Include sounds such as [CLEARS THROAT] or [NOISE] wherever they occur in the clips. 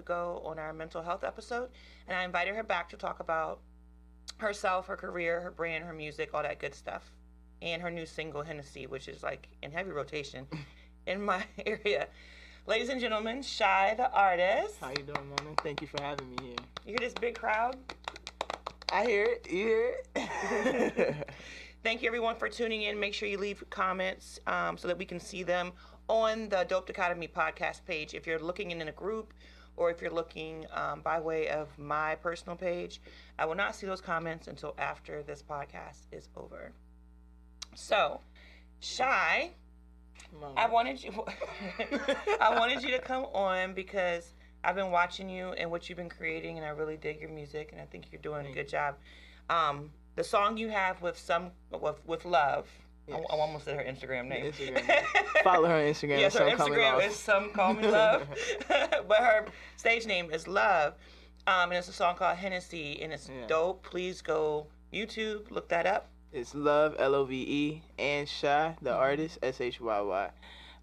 ago on our mental health episode, and I invited her back to talk about herself, her career, her brand, her music, all that good stuff, and her new single Hennessy, which is like in heavy rotation [LAUGHS] in my [LAUGHS] area. Ladies and gentlemen, Shy the artist. How you doing, Mona? Thank you for having me here. You hear this big crowd? I hear it. You hear it? [LAUGHS] Thank you everyone for tuning in. Make sure you leave comments um, so that we can see them on the Dope Dichotomy podcast page. If you're looking in a group or if you're looking um, by way of my personal page, I will not see those comments until after this podcast is over. So, Shy, I wanted you. [LAUGHS] I wanted you to come on because I've been watching you and what you've been creating, and I really dig your music, and I think you're doing a good job. Um, the song you have with some with, with love. I, I almost said her Instagram name. Instagram. [LAUGHS] Follow her on Instagram. yes, her Instagram is some call me love, [LAUGHS] but her stage name is Love, um, and it's a song called Hennessy, and it's Yeah. dope. Please go YouTube, look that up. It's Love, L O V E, and Shy, the Mm-hmm. artist, S H Y Y.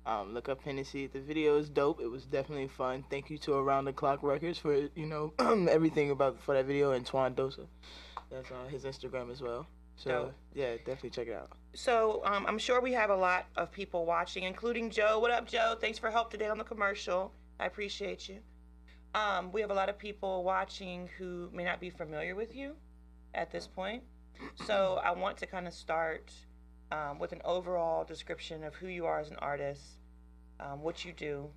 Um, look up Hennessy. The video is dope. It was definitely fun. Thank you to Around the Clock Records for you know [CLEARS THROAT] everything about for that video and Twan Dosa. That's on his Instagram as well. So Dope. yeah, definitely check it out. So um, I'm sure we have a lot of people watching, including Joe. What up, Joe? Thanks for help today on the commercial. I appreciate you. Um, we have a lot of people watching who may not be familiar with you at this point. So I want to kind of start um, with an overall description of who you are as an artist, um, what you do,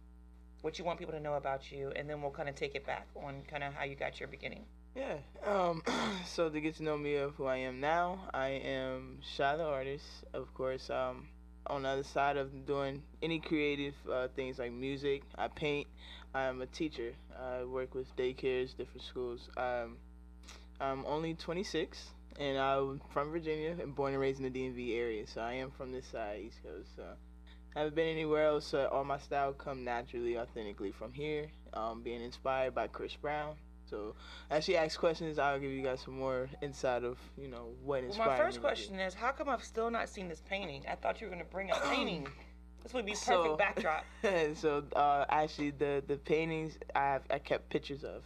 what you want people to know about you, and then we'll kind of take it back on kind of how you got your beginning. Yeah. Um, [CLEARS THROAT] so to get to know me of who I am now, I am Shy the artist, of course. Um, on the other side of doing any creative uh, things like music, I paint. I am a teacher. I work with daycares, different schools. Um, I'm only 26, and I'm from Virginia and born and raised in the DMV area. So I am from this side, East Coast. So I haven't been anywhere else. So all my style come naturally, authentically from here. Um, being inspired by Chris Brown. So as she asks questions, I'll give you guys some more insight of you know what inspired. Well, my first question is, how come I've still not seen this painting? I thought you were going to bring up [CLEARS THROAT] painting. This would be perfect So- backdrop. [LAUGHS] so uh, actually, the the paintings I have I kept pictures of.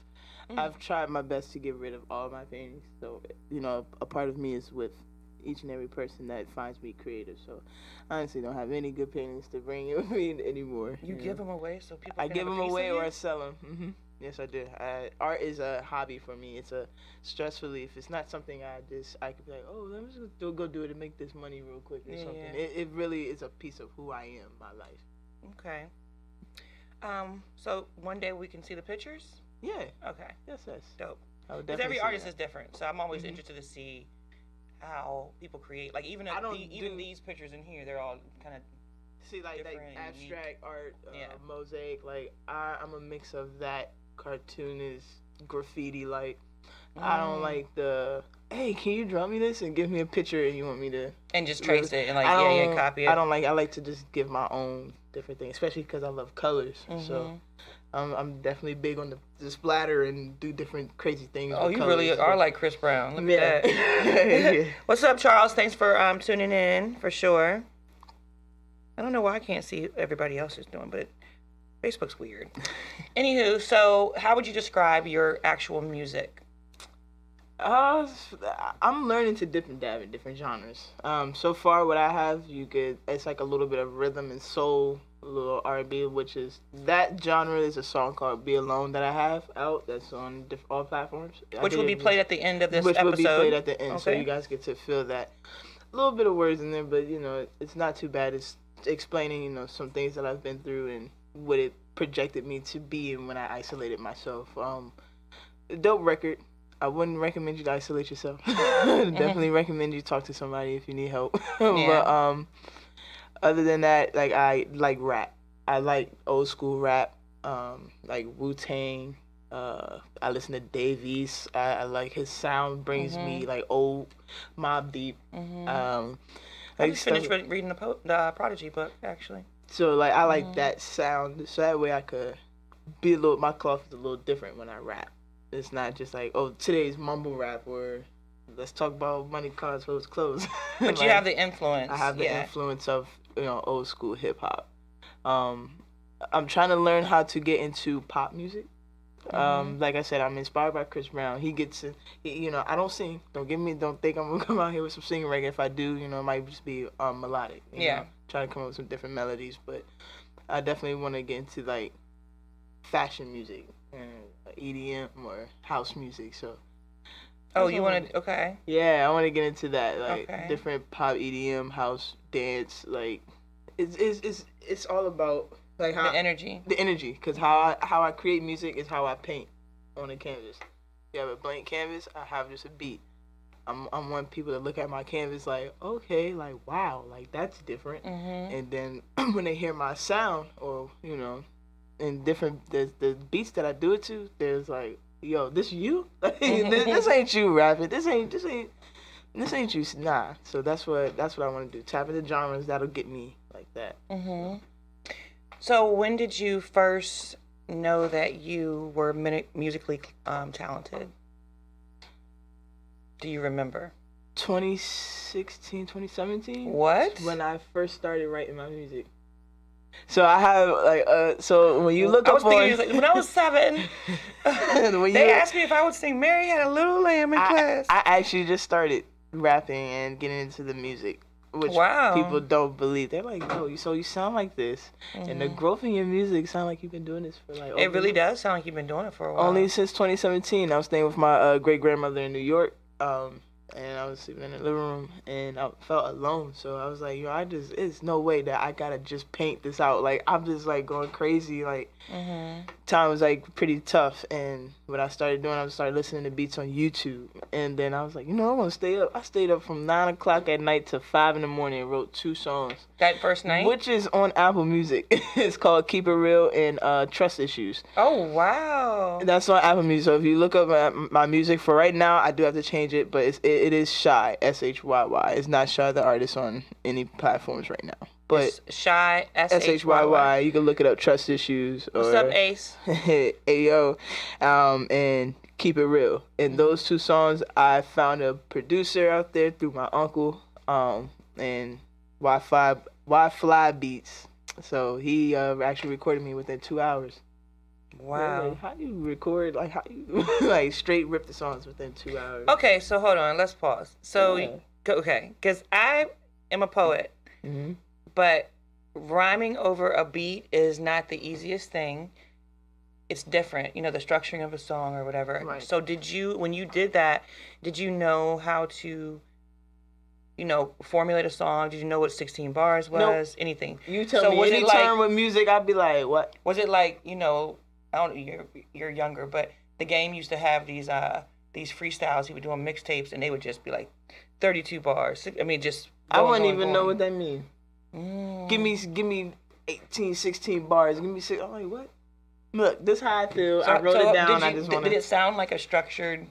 Mm. I've tried my best to get rid of all my paintings. So you know, a part of me is with each and every person that finds me creative. So I honestly don't have any good paintings to bring [LAUGHS] with me anymore. You give them away so people. I give a them away or? I sell them. hmm Yes, I do. I, art is a hobby for me. It's a stress relief. It's not something I just I could be like, oh, let me just do, go do it and make this money real quick or Yeah, something. yeah. It, it really is a piece of who I am, my life. Okay. Um. So one day we can see the pictures. Yeah. Okay. Yes, yes. Dope. Because every artist that. is different, so I'm always Mhm. interested to see how people create. Like even the, even do- these pictures in here, they're all kind of. see like like and unique. abstract art, uh, Yeah. mosaic. Like I, I'm a mix of that cartoonist graffiti. Like I don't Mm. like the. Hey, can you draw me this and give me a picture and you want me to And just trace it and like yeah, yeah, copy it. I don't like. I like to just give my own different things, especially because I love colors. So Mhm. I'm, I'm definitely big on the, the splatter and do different crazy things. Oh, you really are like Chris Brown. Look Yeah. at that. Yeah. [LAUGHS] [LAUGHS] What's up, Charles? Thanks for um, tuning in for sure. I don't know why I can't see everybody else is doing, but Facebook's weird. Anywho, so how would you describe your actual music? Uh, I'm learning to dip and dab in different genres. Um, so far, what I have, you could it's like a little bit of rhythm and soul, a little R&B, which is that genre is a song called "Be Alone" that I have out. That's on diff- all platforms. Which will be played at the end of this which episode. will be played at the end, so you guys get to feel that. A little bit of words in there, but you know, it's not too bad. It's explaining, you know, some things that I've been through and what it projected me to be and when I isolated myself. Um, dope record. I wouldn't recommend you to isolate yourself. [LAUGHS] Definitely recommend you talk to somebody if you need help. [LAUGHS] Yeah. but um, other than that, like I like rap. I like old school rap. Um, like Wu Tang. Uh, I listen to Dave East. I, I like his sound brings me like old Mobb Deep. Mhm. Um, I just finished re- reading the, po- the uh, Prodigy book, actually. So like I like Mhm. that sound. So that way I could be a little. My cloth is a little different when I rap. It's not just like oh today's mumble rap or let's talk about money, cars, clothes, clothes. [LAUGHS] But you have the influence. I have the yeah. influence of you know old school hip hop. Um, I'm trying to learn how to get into pop music. Um, like I said, I'm inspired by Chris Brown. He gets, he, you know, I don't sing. Don't give me, don't think I'm gonna [LAUGHS] come out here with some singing reggae. If I do, you know, it might just be um, melodic. you Yeah. know, trying to come up with some different melodies, but I definitely want to get into like fashion music and EDM or house music. So Oh, you want to? Okay. yeah, I want to get into that, like Okay. different pop, EDM, house, dance. Like it's it's it's it's all about like how The energy. the energy because how I, how I create music is how I paint on a canvas. You have a blank canvas, I have just a beat. I'm I'm want people to look at my canvas like, okay, like wow, like that's different. Mhm. And then [CLEARS THROAT] when they hear my sound or you know, and different the the beats that I do it to, there's like, yo, this you? Like, [LAUGHS] this, this ain't you rapping. This ain't this ain't this ain't you. Nah. So that's what that's what I want to do. Tap into genres that'll get me like that. Mhm. So when did you first know that you were mini- musically um, talented? Do you remember? 2016, 2017. What? when I first started writing my music. So I have like uh so when you look I was up thinking, on it like, when I was seven, [LAUGHS] when they you- asked me if I would sing "Mary Had a Little Lamb" in I, class. I actually just started rapping and getting into the music, which Wow. people don't believe. They're like, "No, you so you sound like this," and the growth in your music sound like you've been doing this for like. Mm-hmm. it really does sound like you've been doing it for a while. Only since 2017, I was staying with my uh, great grandmother in New York, um, and I was sleeping in the living room, and I felt alone. So I was like, yo, I just, it's no way that I gotta just paint this out. Like I'm just like going crazy. Like hmm time was like pretty tough, and what I started doing, I started listening to beats on YouTube, and then I was like, you know, I want to stay up. I stayed up from nine o'clock at night to five in the morning and wrote two songs, That first night. which is on Apple Music. [LAUGHS] it's called Keep It Real and uh, Trust Issues. oh wow. That's on Apple Music. So if you look up my, my music for right now, I do have to change it, but it's, it, it is Shy S H Y Y. It's not Shy the artist on any platforms right now. But It's shy. S H Y Y. you can look it up. Trust issues. Or, What's up, Ace? [LAUGHS] Ayo, um, and keep it real. In those two songs, I found a producer out there through my uncle, um, and Wi-Fi Wi-Fly Beats. So he uh, actually recorded me within two hours. Wow. Like, how do you record? Like how you [LAUGHS] like straight rip the songs within two hours? Okay, so hold on. Let's pause. So, Yeah. okay, because I am a poet, hmm but rhyming over a beat is not the easiest thing. It's different, you know, the structuring of a song or whatever. Right. So, did you, when you did that, did you know how to, you know, formulate a song? Did you know what 16 bars was? Anything? You tell So me was any it like- term with music, I'd be like, what? Was it like, you know, I don't you're you're younger, but the game used to have these uh these freestyles. He would do on mixtapes, and they would just be like 32 bars. I mean, just. I wouldn't going, even know what that means. Mm. Give me, give me 18, 16 bars. Give me six. I'm like, what? Look, this how I feel. I wrote so it down. Did, you, I just want did it sound like a structured?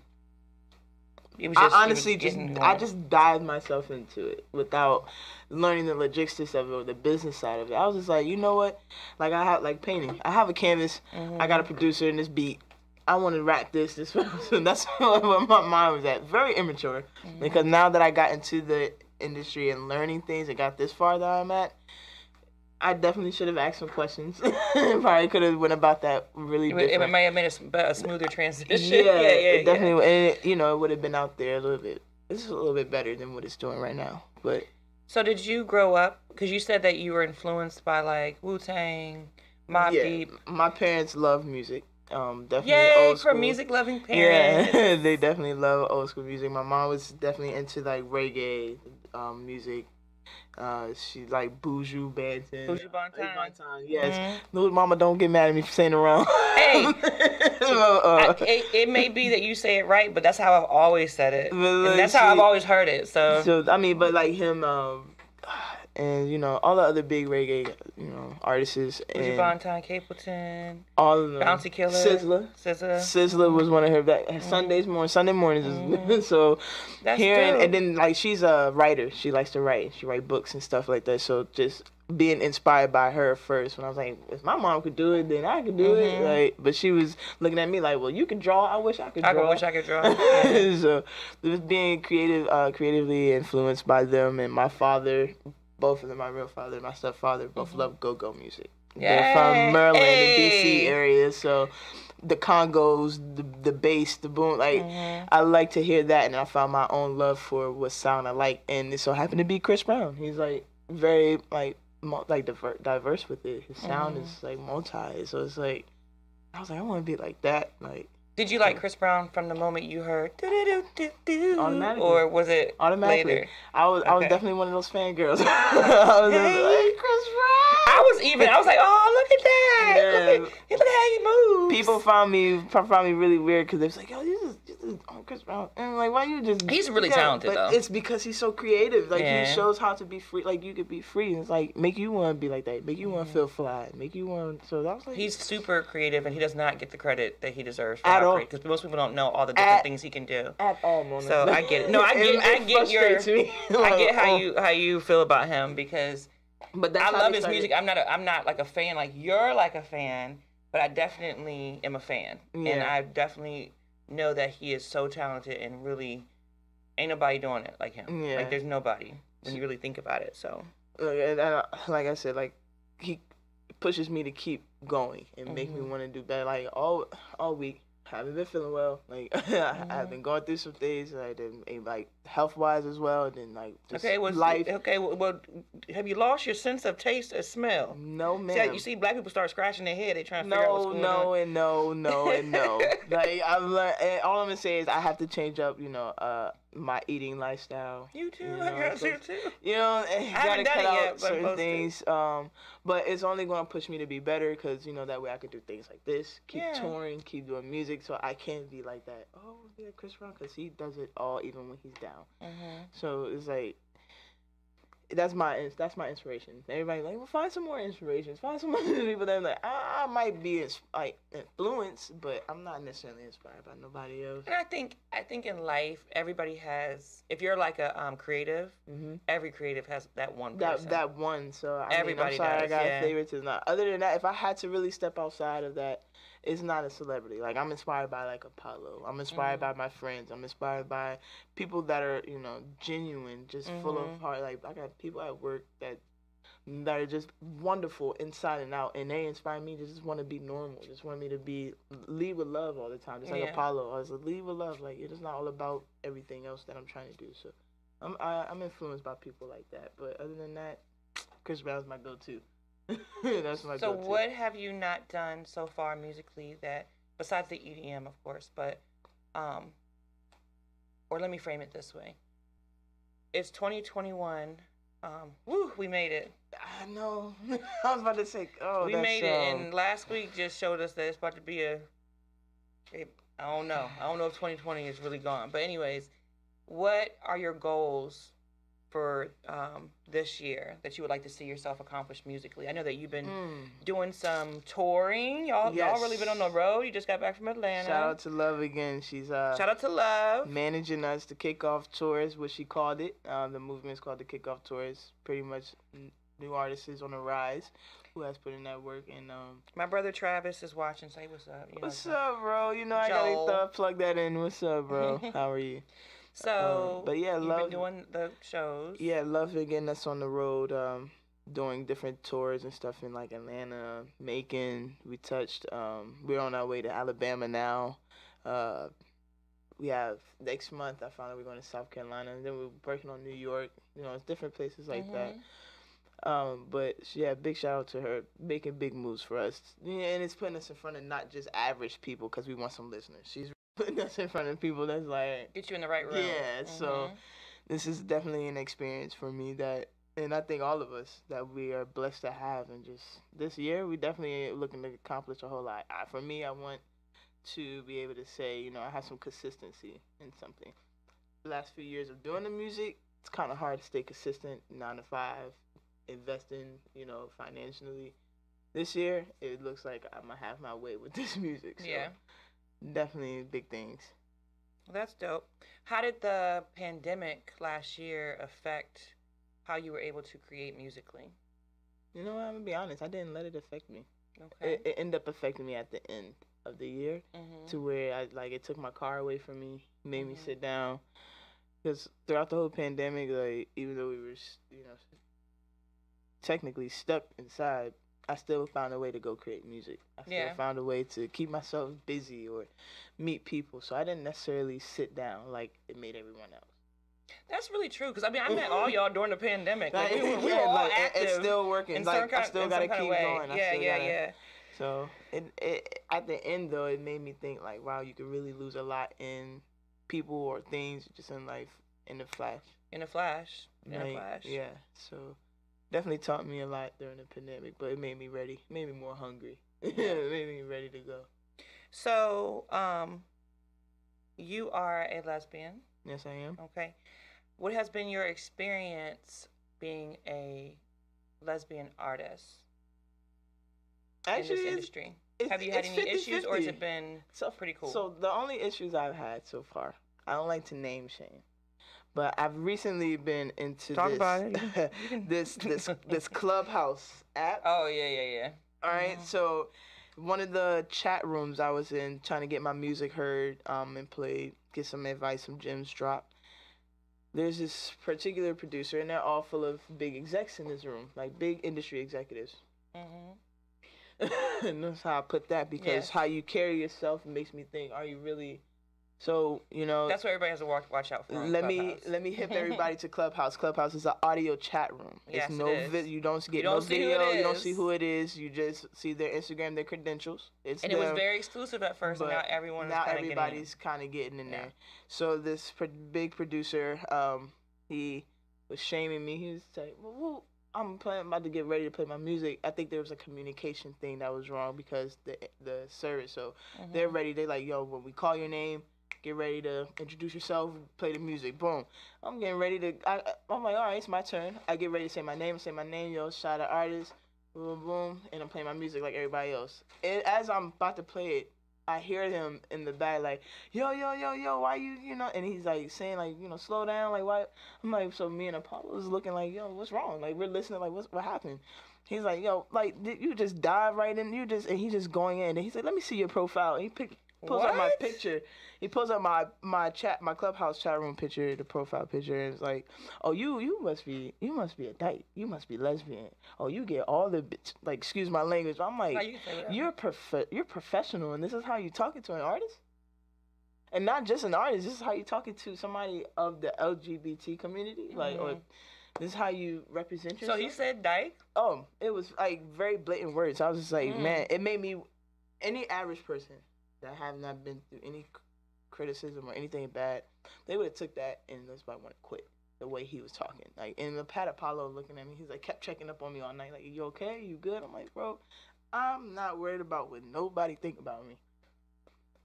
It was I just, was honestly just I just dived myself into it without learning the logistics of it or the business side of it. I was just like, you know what? Like I have like painting. I have a canvas. Mm-hmm. I got a producer in this beat. I want to rap this. This so [LAUGHS] that's where my mind was at. Very immature Mm-hmm. because now that I got into the industry and learning things and got this far that I'm at. I definitely should have asked some questions. [LAUGHS] Probably could have went about that really It, would- it may have made a a smoother transition. [LAUGHS] Yeah, yeah, yeah, it definitely. And it, you know, it would have been out there a little bit. It's a little bit better than what it's doing right now. But So did you grow up? Because you said that you were influenced by like Wu Tang, Mobb yeah, Deep. my parents love music. Um, definitely Yay old for music loving [LAUGHS] parents. Yeah, [LAUGHS] they definitely love old school music. My mom was definitely into like reggae um, music. Uh, she like Buju Banton. Buju Banton. Banton, Yes. Mhm. Little mama, don't get mad at me for saying it wrong. Hey. [LAUGHS] So, uh, I, it, it may be that you say it right, but that's how I've always said it, like, that's how I've always heard it. So, So I mean, but like him, um, and you know all the other big reggae, you know, artists, and Banton, Capleton, all of them. Bounty Killer, Sizzla. SZA. Sizzla was one of her back Sundays morning Sunday mornings [LAUGHS] so Mm-hmm. That's hearing dope. and then like she's a writer she likes to write she write books and stuff like that so just being inspired by her first when I was like if my mom could do it then I could do it like but she was looking at me like well you can draw I wish I could Mm-hmm. I draw wish I could draw. [LAUGHS] So just being creative uh creatively influenced by them and my father both of them my real father and my stepfather both love go-go music they're from Maryland, the DC area, so the congos, the the bass, the boom. Like Mhm. I like to hear that, and I found my own love for what sound I like, and it so happened to be Chris Brown. He's like very like mul- like diver- diverse with it. His sound Mhm. is like multi, so it's like I was like I want to be like that. Like Did you like Chris Brown from the moment you heard [LAUGHS] Automatically. or was it automatically, later? I was I was definitely one of those fangirls. [LAUGHS] I was Hey. like Chris Brown. I was even. I was like, oh, look at that! Yeah. Look, at, look at how he moves. People found me found me really weird because they was like, "Yo, you just, you just oh, Chris Brown," and I'm like, "Why you just?" He's really Yeah, talented, but though. It's because he's so creative. Like Yeah. he shows how to be free. Like you could be free. And it's like make you want to be like that. Make you want to feel fly. Make you want. To. So that was like He's super creative, and he does not get the credit that he deserves for Because most people don't know all the different At- things he can do. at all moments. So I get it. No, [LAUGHS] [LAUGHS] I get- I get your-. I get how oh. you how you feel about him because But that's I love his started- music. I'm not a, I'm not like a fan like you're like a fan, but I definitely am a fan, and I definitely know that he is so talented and really ain't nobody doing it like him. Yeah. Like there's nobody when you really think about it. So Like, I- like I said, like he pushes me to keep going and make me Mhm. want to do better. Like all all week, haven't been feeling well. Like [LAUGHS] Mm-hmm. I've been going through some things, like then, eh, like health wise as well. And then like just okay, was life. okay. Well, well, have you lost your sense of taste or smell? No man. you see, black people start scratching their head. They trying to figure out what's no, going no, on. and no, no, and no. [LAUGHS] like I've learned. All I'm gonna say is I have to change up. You know, uh, my eating lifestyle. You too. You I know, got so- you too. You know, and you gotta cut it out yet, certain to. things. Um, but it's only gonna push me to be better because you know that way I could do things like this, keep Yeah. touring, keep doing music, so I can be like that. Oh, yeah, Chris Brown, because he does it all even when he's down. hmm So it's like that's my that's my inspiration. Everybody like, well, find some more inspirations. Find some [LAUGHS] other people that I'm like, I, I might be ins- like influenced, but I'm not necessarily inspired by nobody else. And I think I think in life, everybody has. If you're like a um, creative, hmm every creative has that one person. that that one. So I Everybody mean, I'm sorry does, I got yeah. favoritism. Now, Other than that, if I had to really step outside of that, it's not a celebrity. Like I'm inspired by like Apollo. I'm inspired Mhm. by my friends. I'm inspired by people that are you know genuine, just full Mhm. of heart. Like I got people at work that that are just wonderful inside and out, and they inspire me to just want to be normal. Just want me to be lead with love all the time. Just like Yeah. Apollo, I was like lead with love. Like it is not all about everything else that I'm trying to do. So I'm I, I'm influenced by people like that. But other than that, Chris Brown's my go-to. [LAUGHS] That's my so go-to. what have you not done so far musically that besides the EDM, of course, but um, or let me frame it this way: It's 2021. Um, woo, we made it. I know. [LAUGHS] I was about to say, oh, we made it, um, and last week just showed us that it's about to be a. a I don't know. I don't know if 2020 is really gone. But anyways, what are your goals for um, this year that you would like to see yourself accomplish musically? I know that you've been mm. doing some touring. Y'all, y'all really been on the road. You just got back from Atlanta. Shout out to Love again. She's uh Shout out to Love. managing us to kick off tours, what she called it. Uh, the movement is called the kickoff tours. Pretty much new artists is on the rise who has put in that work. And um, My brother Travis is watching. Say what's up. You know, what's so- up, bro? You know I gotta plug that in. What's up, bro? [LAUGHS] How are you? So, Um, but yeah, Love. been doing the shows. Yeah, love again. That's on the road, um, doing different tours and stuff in like Atlanta, Macon. We touched. Um, we're on our way to Alabama now. Uh, we have next month. I found out we're going to South Carolina, and then we're working on New York. You know, it's different places like that. Mhm. Um, but yeah, big shout out to her making big moves for us. Yeah, and it's putting us in front of not just average people because we want some listeners. She's putting [LAUGHS] us in front of people that's like Get you in the right room. Yeah, so- Mhm. this is definitely an experience for me that and I think all of us that we are blessed to have and just this year we definitely looking to accomplish a whole lot. I, for me I want to be able to say, you know, I have some consistency in something. The last few years of doing the music, it's kind of hard to stay consistent 9 to 5, investing, you know, financially. This year, it looks like I'm going to have my way with this [LAUGHS] music. So Yeah. Definitely big things. Well, that's dope. How did the pandemic last year affect how you were able to create musically? You know what? I'm gonna be honest. I didn't let it affect me. Okay. It, it ended up affecting me at the end of the year mm-hmm. to where I like it took my car away from me, made me Mhm. sit down. Because throughout the whole pandemic, like even though we were, you know, technically stuck inside, I still found a way to go create music. I still Yeah. found a way to keep myself busy or meet people. So I didn't necessarily sit down like it made everyone else. That's really true because I mean I met all y'all during the pandemic. Like, we, [LAUGHS] were, we Yeah, were all like, active. it's still working. in Like kind, I still gotta keep going. I yeah, still yeah, gotta, yeah. So it, it at the end though, it made me think like, wow, you could really lose a lot in people or things just in life in a flash. In a flash. In a flash. Yeah. So definitely taught me a lot during the pandemic, but it made me ready. It made me more hungry. [LAUGHS] it made me ready to go. So, um, you are a lesbian. Yes, I am. Okay. What has been your experience being a lesbian artist in this industry? Have you had any issues, or has it been so, pretty cool? So the only issues I've had so far, I don't like to name shame, but I've recently been into Talk this, about it. [LAUGHS] This this this Clubhouse app. oh yeah, yeah, yeah. All right, Mhm. so one of the chat rooms I was in, trying to get my music heard, um, and played, get some advice, some gems dropped. There's this particular producer, and they're all full of big execs in this room, like big industry executives. Mm-hmm. [LAUGHS] and that's how I put that because Yes. how you carry yourself makes me think, are you really? So you know, That's what everybody has to watch, watch out for. let me let me hip [LAUGHS] everybody to Clubhouse. Clubhouse is an audio chat room. Yes, it's no is. vi- you don't get don't no video. You don't see who it is. You just see their Instagram, their credentials. It's And it was very exclusive at first, and but now everyone now everybody's kind of getting in Yeah. there. So this pro- big producer, um, he was shaming me. He was like, well, well, I'm playing, about to get ready to play my music. I think there was a communication thing that was wrong because the the service. So Mhm. they're ready. They're like, yo, when we call your name, get ready to introduce yourself, play the music. Boom. I'm getting ready to. I, I'm like, all right, it's my turn. I get ready to say my name, say my name, yo, shout out artist, boom, boom, and I'm playing my music like everybody else. And as I'm about to play it, I hear him in the back like, yo, yo, yo, yo, why you, you know? And he's like saying like, you know, slow down, like why? I'm like, so me and Apollo is looking like, yo, what's wrong? Like we're listening, like what's what happened? He's like, yo, like you just dive right in? You just and he's just going in, and he's like, let me see your profile. And he pick, pulls up my picture. He pulls up my my chat, my clubhouse chat room picture, the profile picture, and it's like, oh, you you must be you must be a dyke. You must be lesbian. Oh, you get all the bitch. Like, excuse my language. I'm like, you can say whatever. you're prof- you're professional, and this is how you talking to an artist, and not just an artist. This is how you talking to somebody of the LGBT community, like, or Mhm. this is how you represent yourself. So he said dyke. oh, it was like very blatant words. I was just like, Mm. man, it made me. Any average person that have not been through any criticism or anything bad, they would have took that and just like want to quit the way he was talking. Like, and the Pat Apollo looking at me, he's like kept checking up on me all night. Like, you okay? You good? I'm like, bro, I'm not worried about what nobody think about me.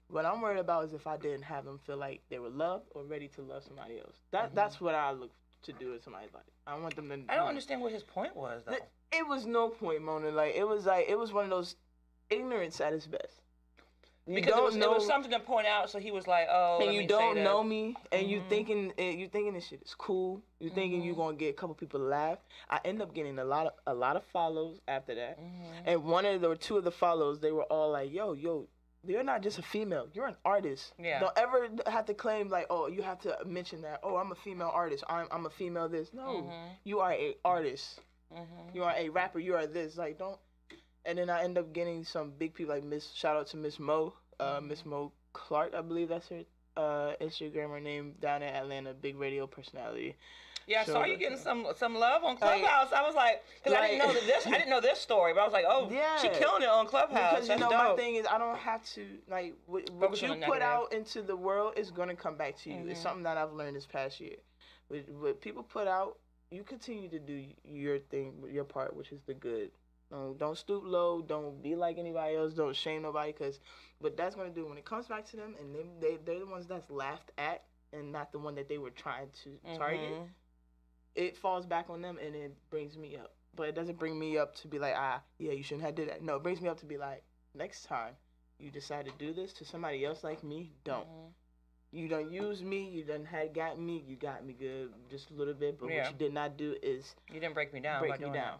What I'm worried about is if I didn't have them feel like they were loved or ready to love somebody else. That Mhm. that's what I look to do in somebody's life. I want them to. I don't understand what his point was though. It was no point, Mona. Like it was like it was one of those ignorance at its best. You because it don't was, know, it was something to point out, so he was like, "Oh, and you don't know me, and you Mhm. thinking you thinking this shit is cool. You thinking you Mhm. gonna get a couple people to laugh. I end up getting a lot of a lot of follows after that, Mhm. and one of the or two of the follows, they were all like, "Yo, yo." You're not just a female. You're an artist. Yeah. Don't ever have to claim like, oh, you have to mention that. Oh, I'm a female artist. I'm I'm a female. This. No, Mhm. you are a artist. Mhm. you are a rapper, you are this. Like don't. And then I end up getting some big people like Miss. Shout out to Miss Mo, uh, Miss Mo Clark, I believe that's her uh Instagrammer name down in Atlanta, big radio personality. Yeah, I So- saw you getting some some love on Like- Clubhouse. I was like, because I didn't know that this, I didn't know this story, but I was like, oh, yeah, she killing it on Clubhouse. Because you That's know dope. my thing is I don't have to like what, what you put out into the world is gonna come back to you. It's Mhm. something that I've learned this past year. What, what people put out, you continue to do your thing, your part, which is the good. No, don't stoop low. Don't be like anybody else. Don't shame nobody. Cause what that's gonna do when it comes back to them, and they, they they're the ones that's laughed at, and not the one that they were trying to target. Mhm. It falls back on them, and it brings me up. But it doesn't bring me up to be like, ah, yeah, you shouldn't have did that. No, it brings me up to be like, next time you decide to do this to somebody else like me, don't. Mhm. You don't use me. You done had got me. You got me good, just a little bit. But Yeah. what you did not do is You didn't break me down. break me down. That.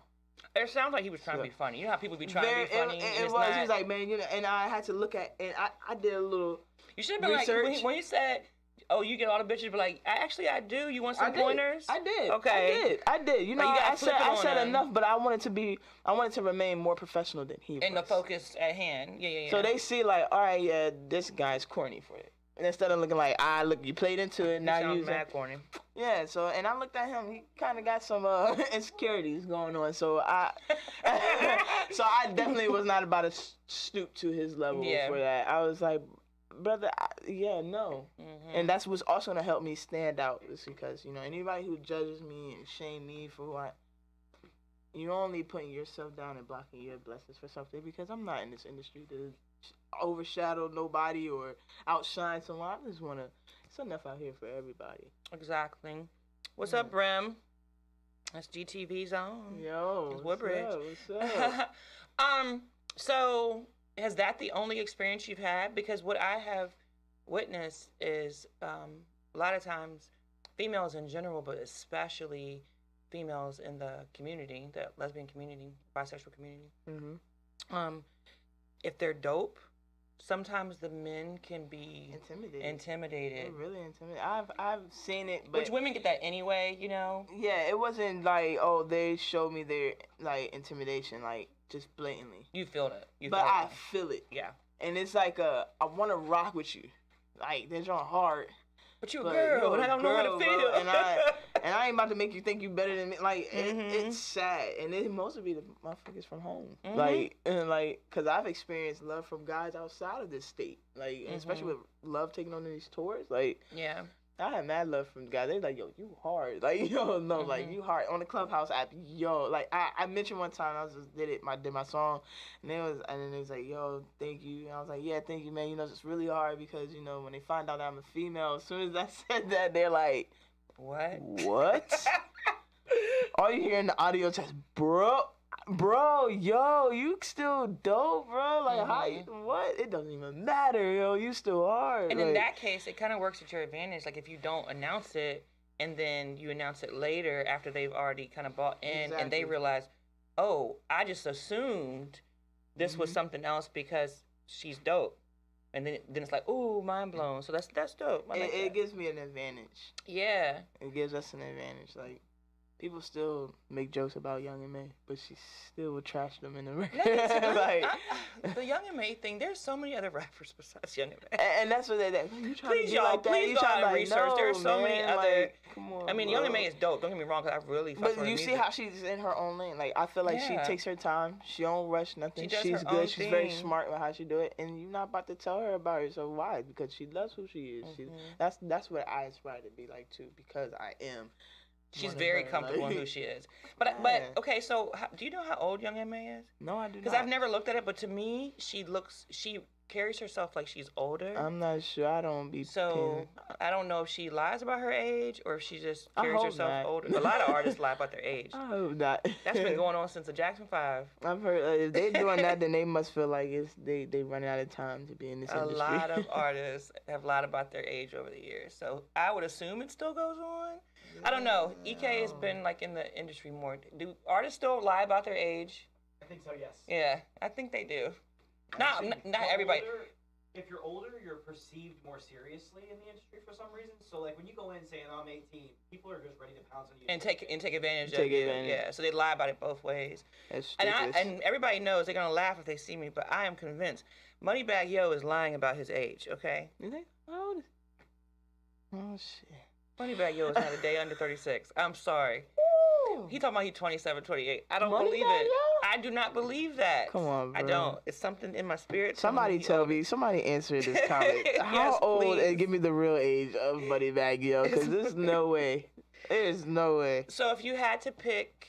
It sounds like he was trying to be funny. You know how people be trying Very- to be funny. It, and it was. not. He was like, man, you know, and I had to look at, and I, I did a little. you should have been like when research. he, when he said, oh, you get all the bitches, but like, actually, I do. You want some I pointers? I did. Okay. I did. I did. You know, you I said I said enough, but I wanted to be I wanted to remain more professional than he And the focus at hand. Yeah, yeah, yeah. So they see like, all right, yeah, this guy's corny for it. And instead of looking like, ah, look, you played into it, now you mad corny. yeah. So and I looked at him, he kind of got some uh, [LAUGHS] insecurities going on. So I, [LAUGHS] so I definitely was not about to stoop to his level Yeah. for that. I was like, brother, I, yeah, no. Mhm. And that's what's also gonna help me stand out is because you know anybody who judges me and shame me for who I, you're only putting yourself down and blocking your blessings for something because I'm not in this industry to overshadow nobody or outshine someone. I just wanna. It's enough out here for everybody. Exactly. What's Yeah. up, Brim? That's GTV's on. Yo, It's what's up? What's [LAUGHS] up? um, so is that the only experience you've had? Because what I have witnessed is um, a lot of times females in general, but especially females in the community, the lesbian community, bisexual community, hmm um, if they're dope, sometimes the men can be Intimidated. intimidated. They're really intimidated. I've I've seen it, but Which women get that anyway, you know? yeah, it wasn't like oh they showed me their like intimidation like just blatantly. You feel it. You but feel I feel it. Yeah. and it's like a I want to rock with you, like they're drawing hard, But you a but girl, and I don't know how girl, to bro, feel. and I [LAUGHS] and I ain't about to make you think you better than me. Like it, Mhm. it's sad, and it mostly be the motherfuckers from home, Mhm. like and like because I've experienced love from guys outside of this state, like and especially with love taking on these tours, like. yeah. I had mad love from guys. They like, yo, you hard. [LAUGHS] Like, yo, no, like Mhm. you hard on the Clubhouse app. Yo, like I, I mentioned one time I was just did it, my did my song, and it was and then it was like, yo, thank you. And I was like, yeah, thank you, man. You know, it's really hard because you know when they find out that I'm a female, as soon as I [LAUGHS] said that, they're like, What? what? [LAUGHS] All you hear in the audio text, bro, bro, yo, you still dope, bro. Like, how you, what? It doesn't even matter, yo. You still are. And in that case, it kind of works at your advantage. Like if you don't announce it and then you announce it later after they've already kind of bought in and they realize, oh, I just assumed this was Mhm. something else because she's dope. And then, then it's like, ooh, mind blown. So that's that's dope. I it, like it gives me an advantage. yeah. it gives us an advantage. Like people still make jokes about Young M.A., but she still would trash them in the ring. [LAUGHS] Like, I- the Young M.A. thing. There's so many other [LAUGHS] rappers besides Young and May. and, and that's what they. you trying Please, to y'all, like that? please you go trying out to and like, research. No, There's so many other- Like, come on. I mean, Young and bro. May is dope. Don't get me wrong, because I really. But you see music. how she's in her own lane. Like I feel like Yeah. she takes her time. She don't rush nothing. She She's good. She's very smart with how she do it. And you're not about to tell her about it. So why? Because she loves who she is. She, Mhm. that's that's what I aspire to be like too. Because I am. She's very comfortable like- in who she is. But Yeah. but okay, so how, do you know how old Young M.A. is? No, I do Because. I've never looked at it, but to me, she looks she carries herself like she's older. I'm not sure. I don't be. so paying- I don't know if she lies about her age or if she just carries herself not. older. [LAUGHS] A lot of artists lie about their age. I hope not. That's been [LAUGHS] going on since the Jackson Five. I've heard uh, if they're doing that, then they [LAUGHS] must feel like it's they they running out of time to be in this A industry. A lot of artists have lied about their age over the years. So I would assume it still goes on. I don't know. Ek has been like in the industry more. Do artists still lie about their age? I think so, yes. Yeah, I think they do. Not not, not everybody. older- if you're older, you're perceived more seriously in the industry for some reason. So, like, when you go in saying, I'm 18, people are just ready to pounce on you. and take and take advantage Take of you. advantage. Yeah, so they lie about it both ways. That's And I and everybody knows they're gonna laugh if they see me, but I am convinced Moneybagg Yo is lying about his age. Okay, You think? How old? Oh shit. Moneybagg Yo is not a day under thirty six. I'm sorry. He talking about he 27, 28. I don't Moneybagg believe it. Yo? I do not believe that. Come on, I don't. It's something in my spirit. Somebody he tell me. Somebody answer this [LAUGHS] comment. How Yes, old? please. And give me the real age of Buddy Bag Yo, because there's no [LAUGHS] way. There's no way. So if you had to pick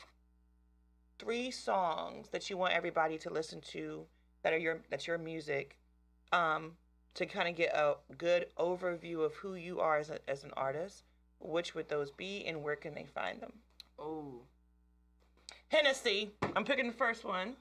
three songs that you want everybody to listen to that are your that's your music, um, to kind of get a good overview of who you are as, a, as an artist, which would those be and where can they find them? Oh. Hennessy. I'm picking the first one.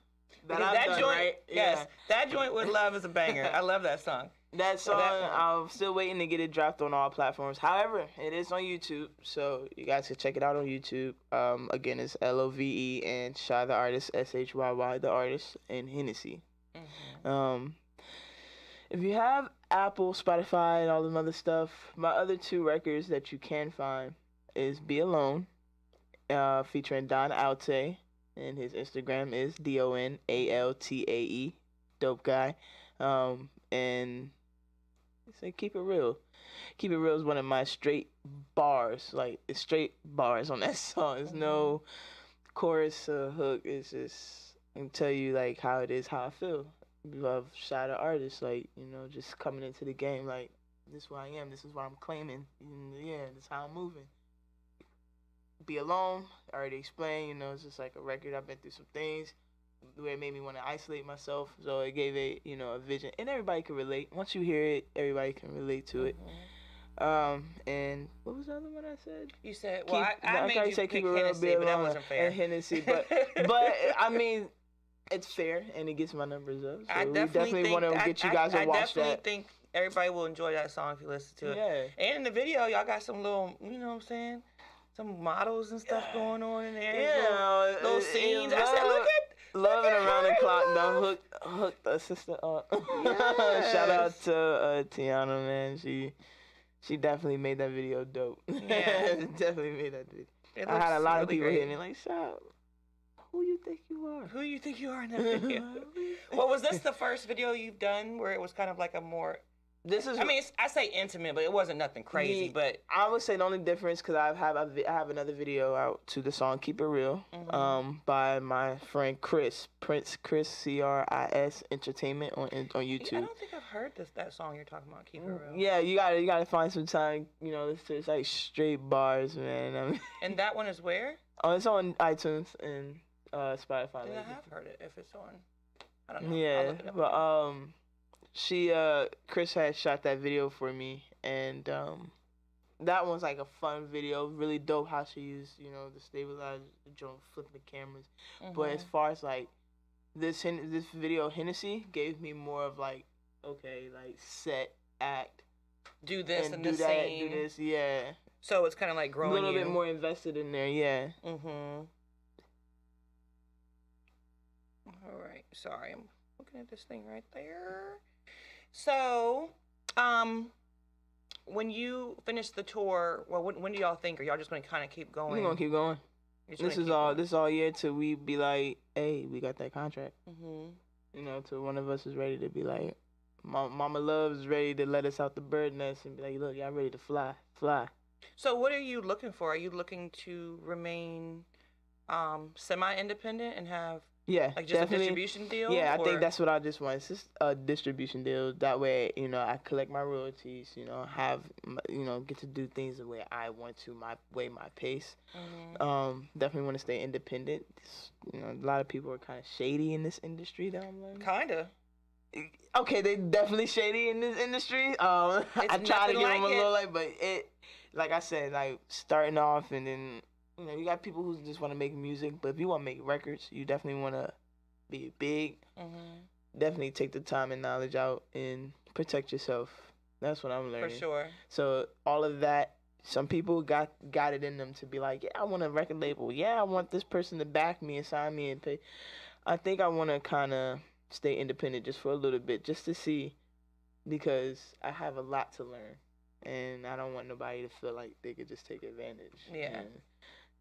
That that done, joint, right? yes, that joint with love is a banger. I love that song. That So song, that. I'm still waiting to get it dropped on all platforms. However, it is on YouTube, so you guys can check it out on YouTube. Um, again, it's L O V E and Shy the artist, S H Y Y the artist, and Hennessy. Mhm. Um, If you have Apple, Spotify, and all them other stuff, my other two records that you can find is "Be Alone," uh, featuring Don Altae, and his Instagram is D O N A L T A E, dope guy, um, and say "Keep It Real." "Keep It Real" is one of my straight bars, like it's straight bars on that [LAUGHS] song. There's no chorus or hook. It's just I can tell you like how it is, how I feel love shadow artists, like you know, just coming into the game, like this is who I am, this is what I'm claiming, and yeah, this is how I'm moving. Be alone, I already explained, you know, it's just like a record. I've been through some things where it made me want to isolate myself, so it gave a you know a vision, and everybody can relate. Once you hear it, everybody can relate to it. Um, and what was the other one I said? You said, well, Keep- I, I no, made thought you said pick keep Hennessy, be but that wasn't fair. And Hennessy, but [LAUGHS] but I mean, it's fair, and it gets my numbers up. So I we definitely, definitely want to I- get you guys I, to watch that. I definitely that. think everybody will enjoy that song if you listen to it. Yeah. And in the video, y'all got some little, you know what I'm saying? Some models and stuff going on in there. Yeah, Little, little uh, scenes. uh, I said, look at. Love and at around the clock, love. no hook, hook the sister up. [LAUGHS] Shout out to uh, Tiana, man. She, she definitely made that video dope. [LAUGHS] Yeah. definitely made that video. It I had a lot of people great. hitting me like, "Shout, who you think you are?" Who you think you are in that video? [LAUGHS] well, was this the first video you've done where it was kind of like a more? This is. I mean, it's, I say intimate, but it wasn't nothing crazy. Yeah. But I would say the only difference because I have I have another video out to the song "Keep It Real" Mhm. um by my friend Chris Prince Chris C R I S Entertainment on on YouTube. I don't think I've heard this that song you're talking about. Keep it real. Yeah, you gotta you gotta find some time. You know, it's, it's like straight bars, man. I mean, And that one is where? [LAUGHS] oh, it's on iTunes and uh, Spotify. Then I have heard it. If it's on, I don't know. Yeah, look it up but um, she uh Chris had shot that video for me, and um, that one's like a fun video, really dope. How she used you know the stabilizer, joint, flipping the cameras. But as Mhm. far as like this this video, Hennessy gave me more of like okay, like set act do this and and, do the that, same. do this, yeah. So it's kind of like growing A little you. bit more invested in there, yeah. Mm-hmm. All right. Sorry, I'm looking at this thing right there. So, um, when you finish the tour, well, when, when do y'all think? Are y'all just going to kind of keep going? We're gonna keep going. This is all going? this is all year till we be like, hey, we got that contract. Mhm. You know, till one of us is ready to be like, Mama, Mama Love is ready to let us out the bird nest and be like, look, y'all ready to fly, fly. So, what are you looking for? Are you looking to remain um, semi-independent and have Yeah, like just definitely. a distribution deal? Yeah, I think that's what I just want. It's just a distribution deal. That way, you know, I collect my royalties. You know, have you know, get to do things the way I want to, my way, my pace. Mhm. Um, definitely want to stay independent. You know, a lot of people are kind of shady in this industry that I'm learning. Kinda. Okay, they definitely shady in this industry. Um, [LAUGHS] I try to give them a it. little like, but it, like I said, like starting off and then you know you got people who just want to make music, but if you want to make records, you definitely want to be big. Mhm. Definitely take the time and knowledge out and protect yourself. That's what I'm learning. For sure. So all of that, some people got got it in them to be like, yeah, I want a record label. Yeah, I want this person to back me and sign me and pay. I think I want to kind of stay independent just for a little bit, just to see, because I have a lot to learn, and I don't want nobody to feel like they could just take advantage. Yeah. And,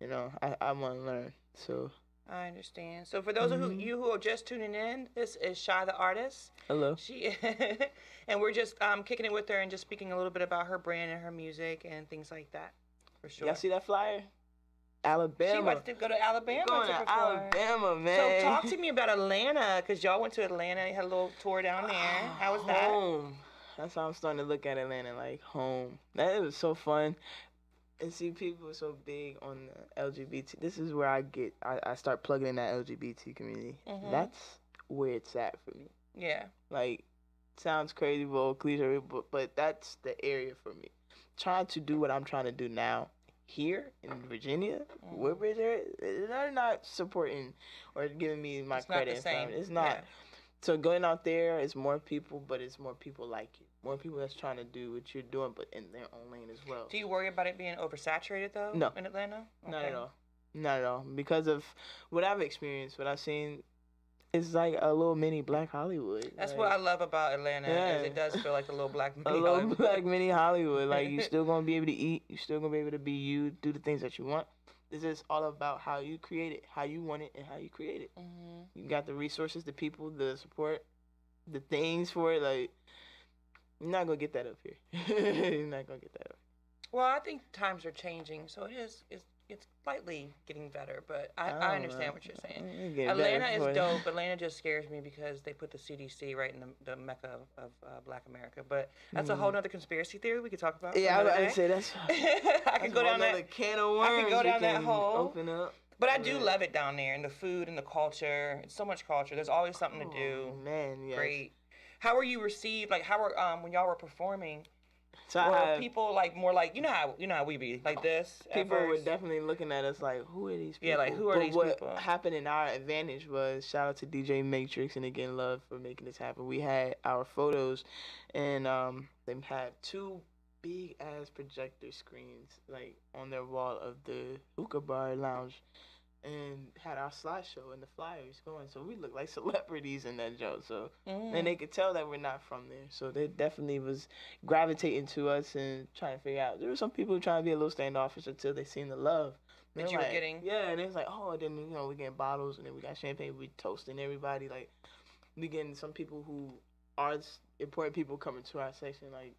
you know, I I want to learn. So I understand. So for those of who, Mhm. you who are just tuning in, this is Shy the artist. hello. She [LAUGHS] and we're just um, kicking it with her and just speaking a little bit about her brand and her music and things like that. For sure. Y'all see that flyer? Alabama. She wants to go to Alabama Going to to. Alabama, So talk to [LAUGHS] me about Atlanta, cause y'all went to Atlanta. You had a little tour down there. How was that? Home. That's how I'm starting to look at Atlanta like home. That it was so fun. And see people so big on the LGBT. This is where I get I, I start plugging in that LGBT community. Mhm. That's where it's at for me. Yeah. Like sounds crazy, well cliche, but but that's the area for me. Trying to do what I'm trying to do now here in Virginia, Mhm. Woodbridge area, they're not supporting or giving me my It's not credit. the same. It's not. Yeah. So going out there is more people, but it's more people like you. More people that's trying to do what you're doing, but in their own lane as well. Do you worry about it being oversaturated though? No. In Atlanta? Not at all. Not at all. Because of what I've experienced, what I've seen, it's like a little mini Black Hollywood. That's like, what I love about Atlanta. Is Yeah. it does feel like a little black [LAUGHS] a mini little Hollywood. black mini Hollywood. Like you're [LAUGHS] still gonna be able to eat. you're still gonna be able to be you. Do the things that you want. This is all about how you create it, how you want it, and how you create it. Mhm. You got the resources, the people, the support, the things for it. Like you're not gonna get that up here. [LAUGHS] you're not gonna get that up. Well, I think times are changing, so it is. It's it's slightly getting better, but I, I, don't understand know. what you're saying. Atlanta is dope. Atlanta just scares me because they put the CDC right in the, the mecca of, of uh, Black America. But that's a whole nother conspiracy theory we could talk about. Mm. Yeah, I was to say that's. [LAUGHS] I could go down that. can of worms. I could go down that hole. Open up. But I do love it down there, and the food and the culture. It's so much culture. There's always something to do. Oh, man, yes. Great. How were you received? Like, how were um when y'all were performing? So Were had, people like more like you know how you know how we be like this? people were definitely looking at us like, who are these people? Yeah, like, who are but these what people? happened in our advantage was shout out to DJ Matrix and again love for making this happen. We had our photos, and um, they had two big ass projector screens like on their wall of the hookah bar lounge. And had our slideshow and the flyers going, so we looked like celebrities in that joke. So Mm. and they could tell that we're not from there. So they definitely was gravitating to us and trying to figure out. There were some people trying to be a little standoffish until they seen the love That They're you were getting? Yeah, and it was like, oh, then you know we getting bottles and then we got champagne. We toasting everybody. Like we getting some people who are important people coming to our section. Like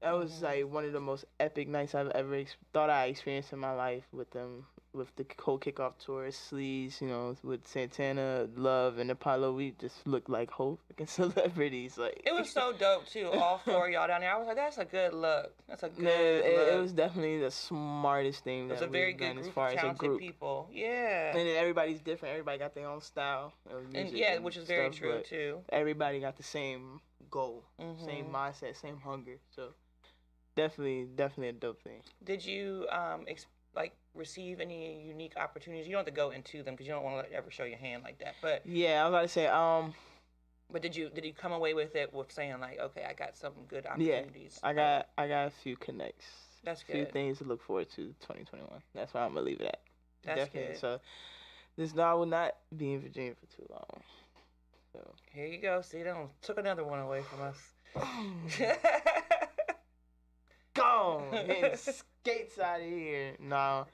that was Mhm. like one of the most epic nights I've ever ex- thought I experienced in my life with them. With the whole kickoff tour, Sleaze, you know, with Santana, Love, and Apollo, we just looked like whole fucking [LAUGHS] celebrities. Like It was so dope too. All four of y'all down there. I was like, that's a good look. That's a [LAUGHS] good Man, it, look. it was definitely the smartest thing It that was a we've very done good as far of as a group. people. Yeah. And then everybody's different. Everybody got their own style And yeah, and which is very stuff, true too. Everybody got the same goal, same Mhm. mindset, same hunger. So definitely, definitely a dope thing. Did you um ex- like receive any unique opportunities? You don't have to go into them because you don't want to ever show your hand like that. But Yeah, I was about to say, um, but did you did you come away with it with saying like, okay, I got some good opportunities? Yeah? I got, I got a few connects. That's good. A few things to look forward to 2021. That's why I'm gonna leave it at. That's definitely. good. So this I will not be in Virginia for too long. So. Here you go. See, they took another one away from us. [LAUGHS] Gone. Getting skates out of here. No.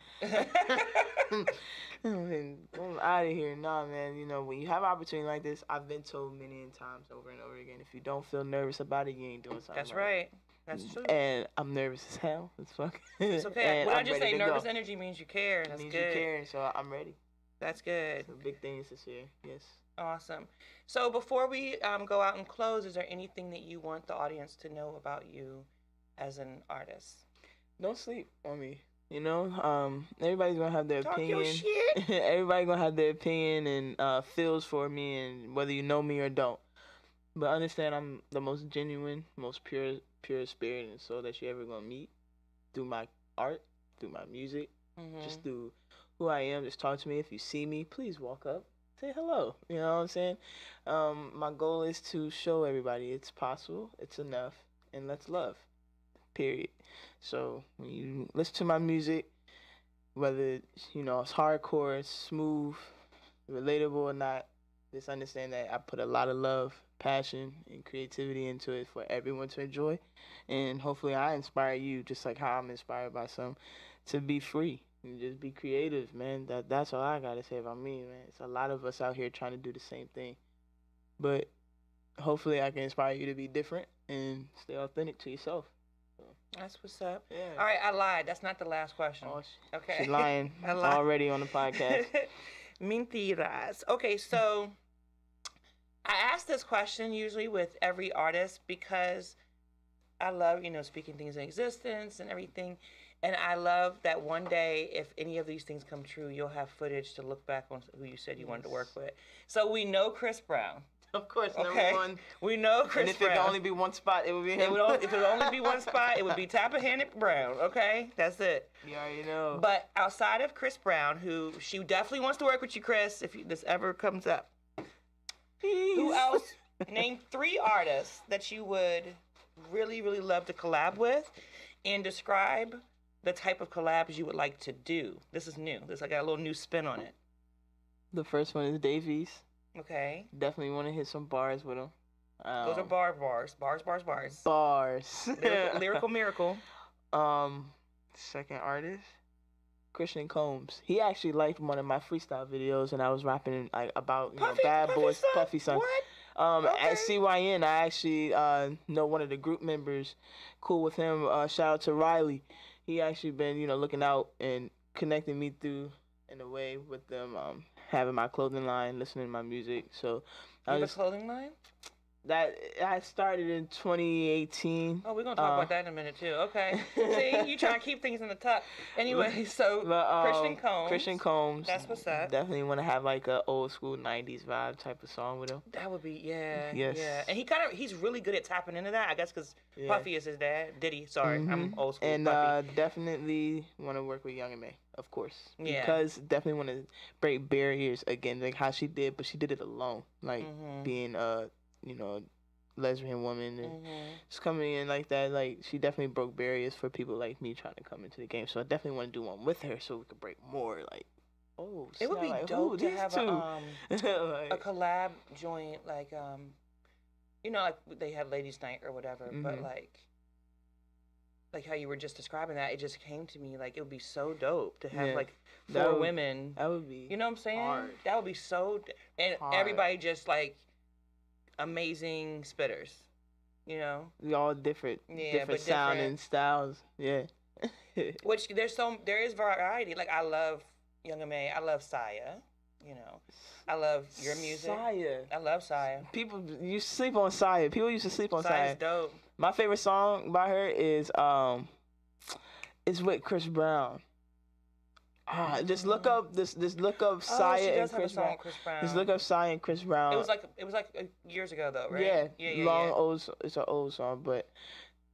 I'm out of here. Nah, man. You know, when you have an opportunity like this, I've been told many times over and over again, if you don't feel nervous about it, you ain't doing something That's right. That's true. And I'm nervous as hell. [LAUGHS] It's fucking. It's okay. and When I just say nervous go. energy means you care, and It that's means good. you caring, so I'm ready. That's good. Big things this year. Yes. Awesome. So before we um, go out and close, is there anything that you want the audience to know about you as an artist? Don't sleep on me. You know, um, everybody's gonna have their Talk opinion. your shit. [LAUGHS] Everybody gonna have their opinion and uh, feels for me, and whether you know me or don't. But understand, I'm the most genuine, most pure, pure spirit and soul that you ever gonna meet through my art, through my music, Mhm. just through who I am. Just talk to me. If you see me, please walk up, say hello. You know what I'm saying? Um, my goal is to show everybody it's possible, it's enough, and let's love. Period. So when you listen to my music, whether you know it's hardcore, it's smooth, relatable or not, just understand that I put a lot of love, passion, and creativity into it for everyone to enjoy, and hopefully I inspire you just like how I'm inspired by some to be free and just be creative, man. That that's all I gotta say about me, man. It's a lot of us out here trying to do the same thing, but hopefully I can inspire you to be different and stay authentic to yourself. That's what's up. Yeah. All right, I lied. That's not the last question. Oh, sh- okay. she's lying [LAUGHS] I lied. already on the podcast. [LAUGHS] Mentiras. Okay, so I ask this question usually with every artist because I love, you know, speaking things in existence and everything. And I love that one day, if any of these things come true, you'll have footage to look back on who you said you wanted to work with. So we know Chris Brown. [LAUGHS] Of course, number Okay. one. We know Chris Brown. and if Brown. it could only be one spot, it would be him. It would only, if it would only be one [LAUGHS] spot, it would be Tappahannock Brown. Okay, that's it. You already know. But outside of Chris Brown, who she definitely wants to work with you, Chris, if you, this ever comes up. Who else? [LAUGHS] Name three artists that you would really, really love to collab with, and describe the type of collabs you would like to do. This is new. This I got a little new spin on it. The first one is Dave East. Okay. Definitely want to hit some bars with him. Um, Those are bar bars. Bars, bars, bars. Bars. Lyrical, [LAUGHS] lyrical miracle. Um, second artist, Christian Combs. He actually liked one of my freestyle videos, and I was rapping like about you know bad Puffy boys, son? puffy son. What? Um, Okay. at CYN, I actually uh know one of the group members. Cool with him. Uh, shout out to Riley. He actually been you know looking out and connecting me through in a way with them. Um, having my clothing line, listening to my music. So You I have a just, clothing line? That I started in 2018. Oh, we're gonna talk Uh, about that in a minute too. Okay. [LAUGHS] See, you trying to keep things in the tuck. Anyway, so But, um, Christian Combs. Christian Combs. That's what's up. Definitely want to have like a old school '90s vibe type of song with him. That would be yeah, Yes. yeah. And he kind of he's really good at tapping into that. I guess because Yeah. Puffy is his dad. Diddy, sorry, I'm Mhm. old school. And Puffy. uh, definitely want to work with Young M.A, of course. Yeah. Because definitely want to break barriers again, like how she did, but she did it alone, like Mhm. being a you know lesbian woman and Mhm. just coming in like that. Like she definitely broke barriers for people like me trying to come into the game. So I definitely want to do one with her so we could break more. Like, oh, It would be like, dope ooh, to have two. a um [LAUGHS] Like, a collab joint like um, you know, like they had Ladies Night or whatever, but Mhm. like. Like how you were just describing that, it just came to me like it would be so dope to have Yeah. like That four would- women that would be. You know what I'm saying? Hard. That would be so, d- and Hard. everybody just like amazing spitters. You know, we all different, Yeah, different sound different- and styles. Yeah. [LAUGHS] which there's so there is variety. Like I love Young M.A. I love Saya. You know, I love your music. Saya. I love Saya. People you sleep on Saya. People used to sleep on Saya. Saya's dope. My favorite song by her is um, it's with Chris Brown. Ah, just look up this. Just look up oh, she and Chris Brown. Chris Brown. Just look up Saya and Chris Brown. It was like it was like uh, years ago though, right? yeah, yeah, yeah. long yeah. old. It's an old song, but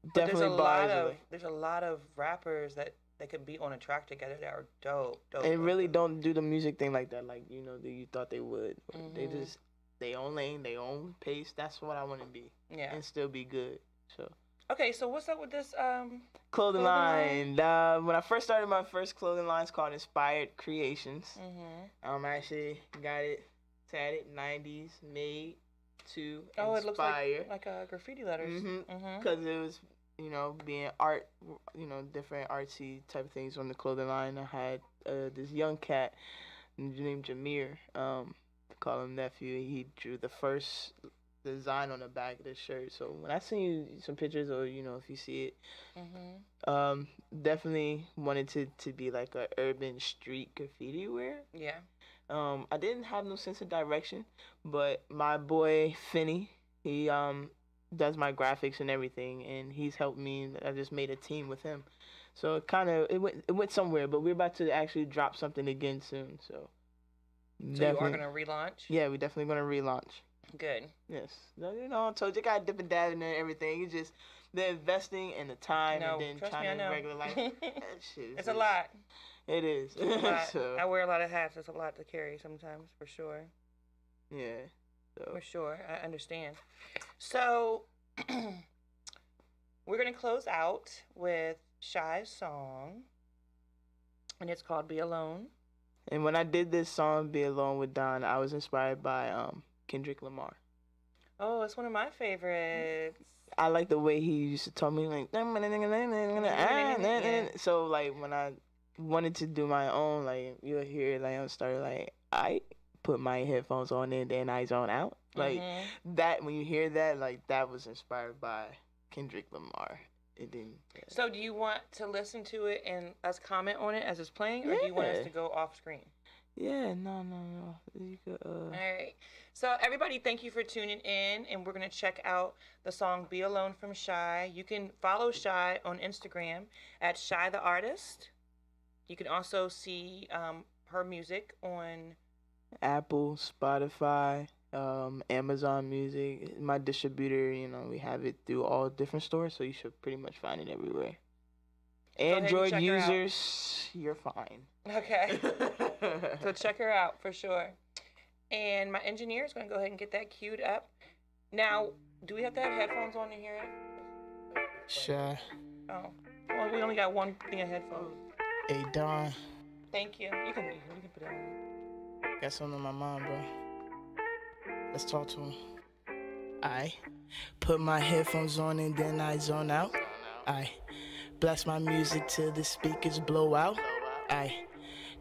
But there's definitely a lot of away. there's a lot of rappers that that could be on a track together that are dope. dope And really dope. don't do the music thing like that, like you know that you thought they would. They Mhm. just they own lane, they own pace. That's what I want to be, Yeah. and still be good. So. Okay, so what's up with this? Um. Clothing, Clothing line. Uh, when I first started my first clothing line, it's called Inspired Creations. hmm Um, I actually got it tatted, 90s, made to Oh, it looks like like uh, graffiti letters. Mhm. Mm-hmm. Because it was, you know, being art, you know, different artsy type of things on the clothing line. I had uh, this young cat named Jameer, um, call him nephew. He drew the first design on the back of the shirt. So when I send you some pictures, or you know, if you see it, Mm-hmm. um, definitely wanted to to be like a urban street graffiti wear. Yeah. Um, I didn't have no sense of direction, but my boy Finney, he um does my graphics and everything, and he's helped me. I just made a team with him, so it kind of it went it went somewhere. But we're about to actually drop something again soon, so. So you are gonna relaunch. Yeah, we're definitely gonna relaunch. Good. Yes, No, you know, I told you, I got dip and dab in there and everything. It's just the investing and the time, No, and then trying to regular life. [LAUGHS] that shit is It's a lot. It is. It's [LAUGHS] so, I wear a lot of hats. It's a lot to carry sometimes, for sure. yeah. So. For sure, I understand. So [CLEARS THROAT] we're gonna close out with Shy's song, and it's called "Be Alone." And when I did this song, "Be Alone with Don," I was inspired by um Kendrick Lamar. Oh, it's one of my favorites. I like the way he used to tell me like, so like when I wanted to do my own, like you'll hear like I started like I put my headphones on and then I zone out. Like Mhm. that when you hear that, like that was inspired by Kendrick Lamar. It didn't. So, do you want to listen to it and us comment on it as it's playing, or do you want us to go off screen? Yeah, no, no, no. You could, uh, All right. So, everybody, thank you for tuning in, and we're going to check out the song Be Alone from Shy. You can follow Shy on Instagram at Shy the Artist. You can also see um, her music on. Apple, Spotify, um, Amazon Music. My distributor, you know, we have it through all different stores, so you should pretty much find it everywhere. and Android out. users, you're fine. Okay. [LAUGHS] so, [LAUGHS] check her out for sure. And my engineer is going to go ahead and get that queued up. Now, do we have to have headphones on to hear it? Sure. Oh. Well, we only got one thing of headphones. Hey, Don. Thank you. You can, you can put it on. Got something on my mind, bro. Let's talk to him. I put my headphones on and then I zone out. I blast my music till the speakers blow out. I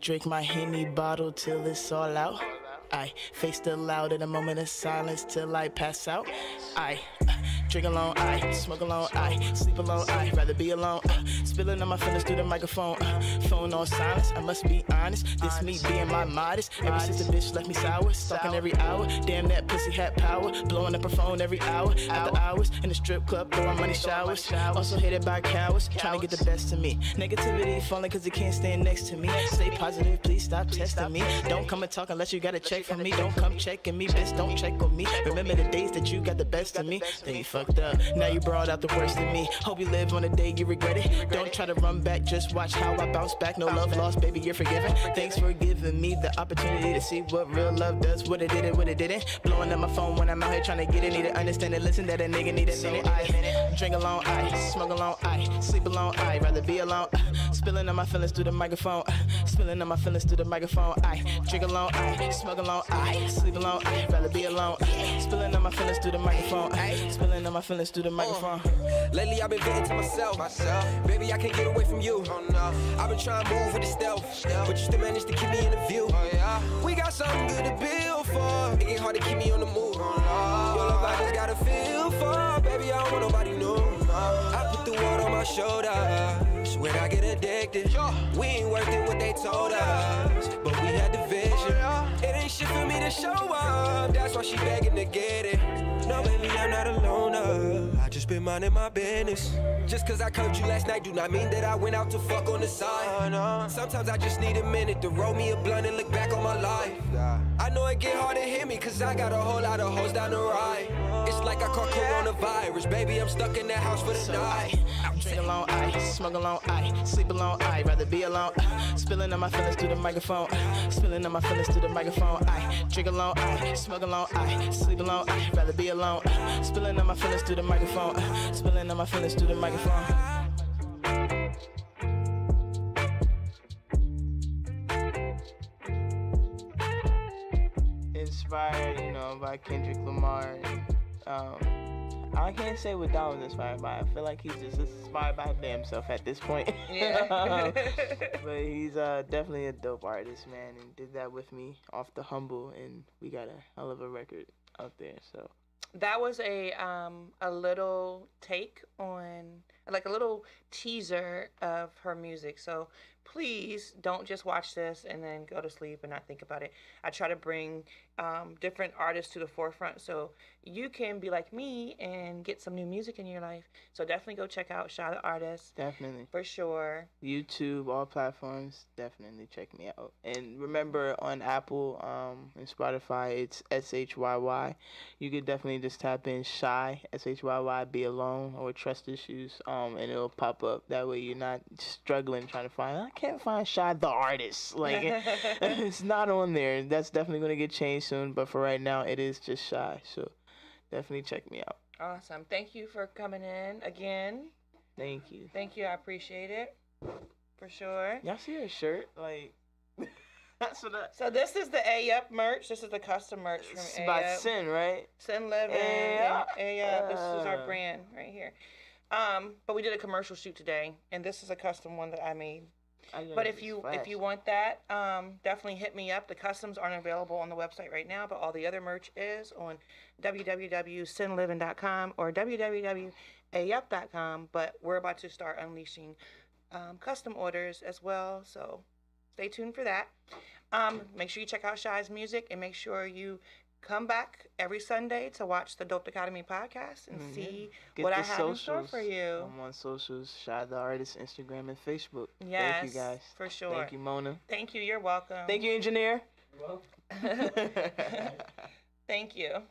drink my Henny bottle till it's all out. I face the loud in a moment of silence till I pass out. I drink alone, I smoke alone, I sleep alone, I rather be alone. Uh, spilling on my feelings through the microphone, uh, phone on silence. I must be honest, this me being my modest. Ever since the bitch left me sour, stalking every hour. Damn that pussy had power, blowing up her phone every hour. After hours in the strip club, throwing money showers. Also hated by cowards, trying to get the best of me. Negativity falling cause it can't stand next to me. Stay positive, please stop testing me. Don't come and talk unless you got a check from me. Don't come checking me, bitch. Don't check on me. Remember the days that you got the best of me. Then you fucked up. Now you brought out the worst in me. Hope you live on a day you regret it. Don't try to run back, just watch how I bounce back. No love lost, baby, you're forgiven. Thanks for giving me the opportunity to see what real love does. What it did it, what it didn't. Blowing up my phone when I'm out here trying to get it. Need to understand it. Listen that a nigga need a minute. I drink alone, I smoke alone, I sleep alone, I rather be alone. Spilling on my feelings through the microphone. Spilling on my feelings through the microphone. I drink alone, I smoke alone, I sleep alone, I rather be alone. Spilling on my feelings through the microphone. Spilling on my feelings through the oh. microphone. Lately I've been venting to myself. myself. Baby, I can't get away from you. Oh, no. I've been trying to move with the stealth, but you still managed to keep me in the view. Oh, yeah. We got something good to build for. It get hard to keep me on the move. Oh, no. Your love I just gotta feel for. Baby, I don't want nobody new. Oh, I put the world on my shoulders. When I get addicted, Sure. we ain't worth it what they told us. But we had the vision. It shit for me to show up. That's why she begging to get it. No, baby, I'm not a loner. I just been minding my business. Just cause I curved you last night, do not mean that I went out to fuck on the side. Uh, Sometimes I just need a minute to roll me a blunt and look back on my life. I know it get hard to hear me, cause I got a whole lot of hoes down the ride. It's like I caught coronavirus, baby. I'm stuck in that house for the So night. I drink alone, I smoke alone, I sleep alone, I rather be alone. Spilling on my feelings through the microphone. Spilling on my feelings through the microphone. I drink alone, I smoke alone, I sleep alone, I rather be alone. Spilling on my feelings through the microphone. Spilling on my feelings through the microphone. Inspired, you know, by Kendrick Lamar. And, um, I can't say what Don was inspired by. I feel like he's just inspired by himself at this point. [LAUGHS] Yeah. but he's uh, definitely a dope artist, man, and did that with me off the humble, and we got a hell of a record out there. So that was a um a little take on like a little teaser of her music so please don't just watch this and then go to sleep and not think about it i try to bring um, different artists to the forefront so you can be like me and get some new music in your life so definitely go check out Shy the artist definitely for sure YouTube, all platforms, definitely check me out. And remember on Apple um, and Spotify, it's S H Y Y. You could definitely just tap in Shy S H Y Y Be Alone or Trust Issues, um, and it'll pop up. That way you're not struggling trying to find. I can't find Shy the artist. Like [LAUGHS] [LAUGHS] it's not on there. That's definitely gonna get changed soon. But for right now, it is just Shy. So definitely check me out. awesome thank you for coming in again Thank you. thank you i appreciate it for sure Y'all see her shirt? Like [LAUGHS] that's what I. So this is the A Up merch. This is the custom merch from A by Up. Sin, right? Sin Living. A Up. A Up. This is our Uh. brand right here. Um, but we did a commercial shoot today, and this is a custom one that I made. I know But it's if you if you want that, um, definitely hit me up. The customs aren't available on the website right now, but all the other merch is on www.sinliving.com or www.aup.com. But we're about to start unleashing um, custom orders as well, so stay tuned for that. Um, make sure you check out Shy's music and make sure you come back every Sunday to watch the Dope Dichotomy podcast and Mhm. see Get what I have in store for you. I'm on socials, Shy the Artist, Instagram and Facebook. Yes, Thank you guys. for sure. Thank you, Mona. Thank you. You're welcome. Thank you, engineer. Well, [LAUGHS] [LAUGHS] Thank you.